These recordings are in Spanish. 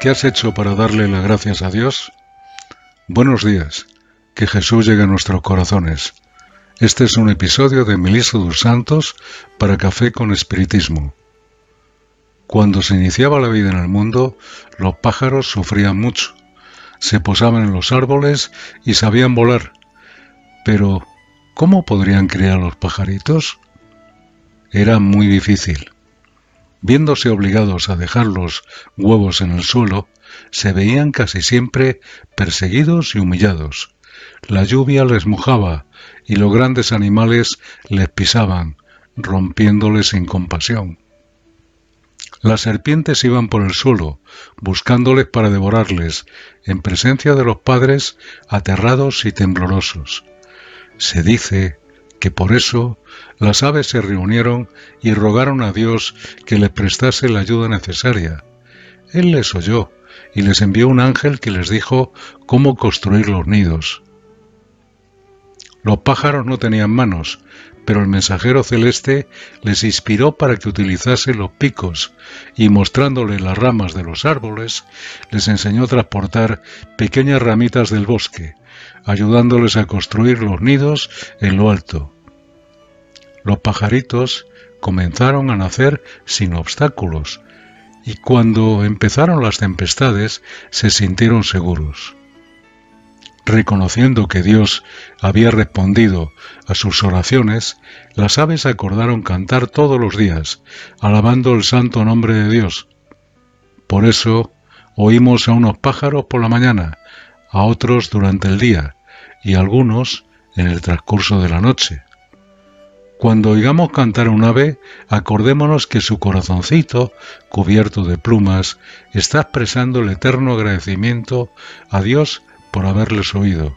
¿Qué has hecho para darle las gracias a Dios? Buenos días, que Jesús llegue a nuestros corazones. Este es un episodio de Melissa dos Santos para Café con Espiritismo. Cuando se iniciaba la vida en el mundo, los pájaros sufrían mucho. Se posaban en los árboles y sabían volar. Pero, ¿cómo podrían criar los pajaritos? Era muy difícil. Viéndose obligados a dejar los huevos en el suelo, se veían casi siempre perseguidos y humillados. La lluvia les mojaba y los grandes animales les pisaban, rompiéndoles sin compasión. Las serpientes iban por el suelo, buscándoles para devorarles, en presencia de los padres aterrados y temblorosos. Se dice que por eso las aves se reunieron y rogaron a Dios que les prestase la ayuda necesaria. Él les oyó y les envió un ángel que les dijo cómo construir los nidos. Los pájaros no tenían manos, pero el mensajero celeste les inspiró para que utilizasen los picos y mostrándoles las ramas de los árboles, les enseñó a transportar pequeñas ramitas del bosque, ayudándoles a construir los nidos en lo alto. Los pajaritos comenzaron a nacer sin obstáculos y cuando empezaron las tempestades se sintieron seguros. Reconociendo que Dios había respondido a sus oraciones, las aves acordaron cantar todos los días, alabando el santo nombre de Dios. Por eso oímos a unos pájaros por la mañana, a otros durante el día y a algunos en el transcurso de la noche. Cuando oigamos cantar un ave, acordémonos que su corazoncito, cubierto de plumas, está expresando el eterno agradecimiento a Dios por haberles oído.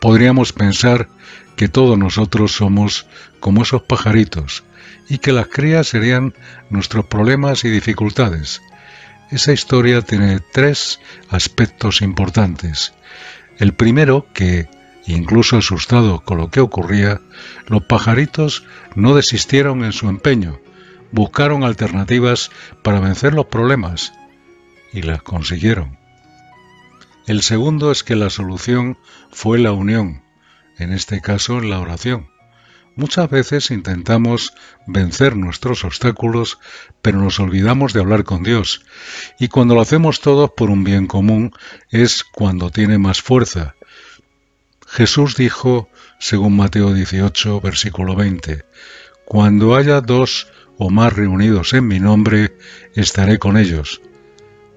Podríamos pensar que todos nosotros somos como esos pajaritos y que las crías serían nuestros problemas y dificultades. Esa historia tiene tres aspectos importantes. El primero, que, incluso asustados con lo que ocurría, los pajaritos no desistieron en su empeño, buscaron alternativas para vencer los problemas y las consiguieron. El segundo es que la solución fue la unión, en este caso la oración. Muchas veces intentamos vencer nuestros obstáculos, pero nos olvidamos de hablar con Dios, y cuando lo hacemos todos por un bien común es cuando tiene más fuerza. Jesús dijo, según Mateo 18, versículo 20, Cuando haya dos o más reunidos en mi nombre, estaré con ellos.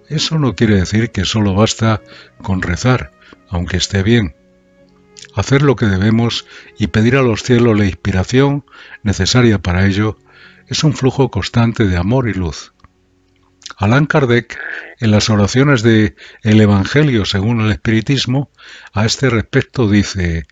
Eso no quiere decir que solo basta con rezar, aunque esté bien. Hacer lo que debemos y pedir a los cielos la inspiración necesaria para ello es un flujo constante de amor y luz. Allan Kardec, en las oraciones de El Evangelio según el Espiritismo, a este respecto dice,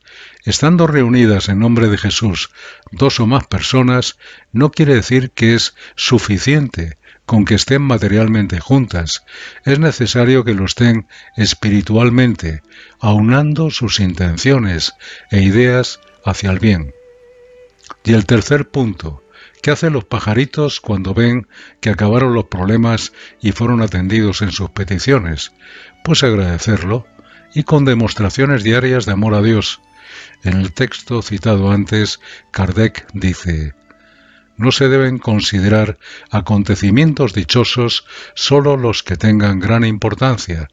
estando reunidas en nombre de Jesús dos o más personas, no quiere decir que es suficiente con que estén materialmente juntas, es necesario que lo estén espiritualmente, aunando sus intenciones e ideas hacia el bien. Y el tercer punto, ¿qué hacen los pajaritos cuando ven que acabaron los problemas y fueron atendidos en sus peticiones? Pues agradecerlo y con demostraciones diarias de amor a Dios. En el texto citado antes, Kardec dice, no se deben considerar acontecimientos dichosos sólo los que tengan gran importancia,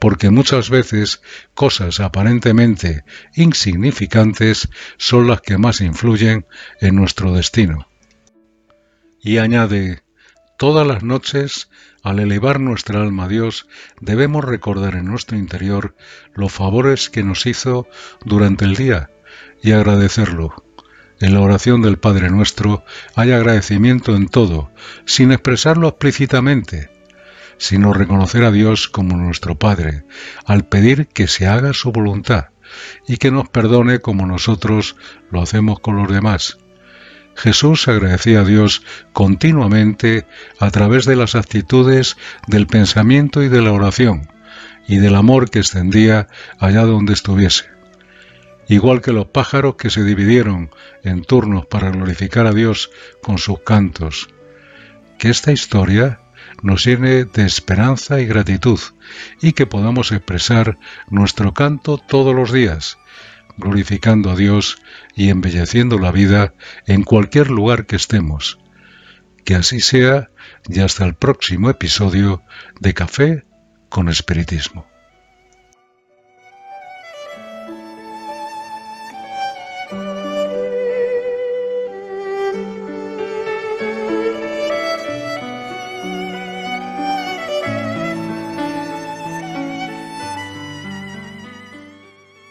porque muchas veces cosas aparentemente insignificantes son las que más influyen en nuestro destino. Y añade, todas las noches, al elevar nuestra alma a Dios, debemos recordar en nuestro interior los favores que nos hizo durante el día y agradecerlo en la oración del Padre Nuestro hay agradecimiento en todo, sin expresarlo explícitamente, sino reconocer a Dios como nuestro Padre, al pedir que se haga su voluntad y que nos perdone como nosotros lo hacemos con los demás. Jesús agradecía a Dios continuamente a través de las actitudes del pensamiento y de la oración, y del amor que extendía allá donde estuviese igual que los pájaros que se dividieron en turnos para glorificar a Dios con sus cantos. Que esta historia nos llene de esperanza y gratitud y que podamos expresar nuestro canto todos los días, glorificando a Dios y embelleciendo la vida en cualquier lugar que estemos. Que así sea y hasta el próximo episodio de Café con Espiritismo.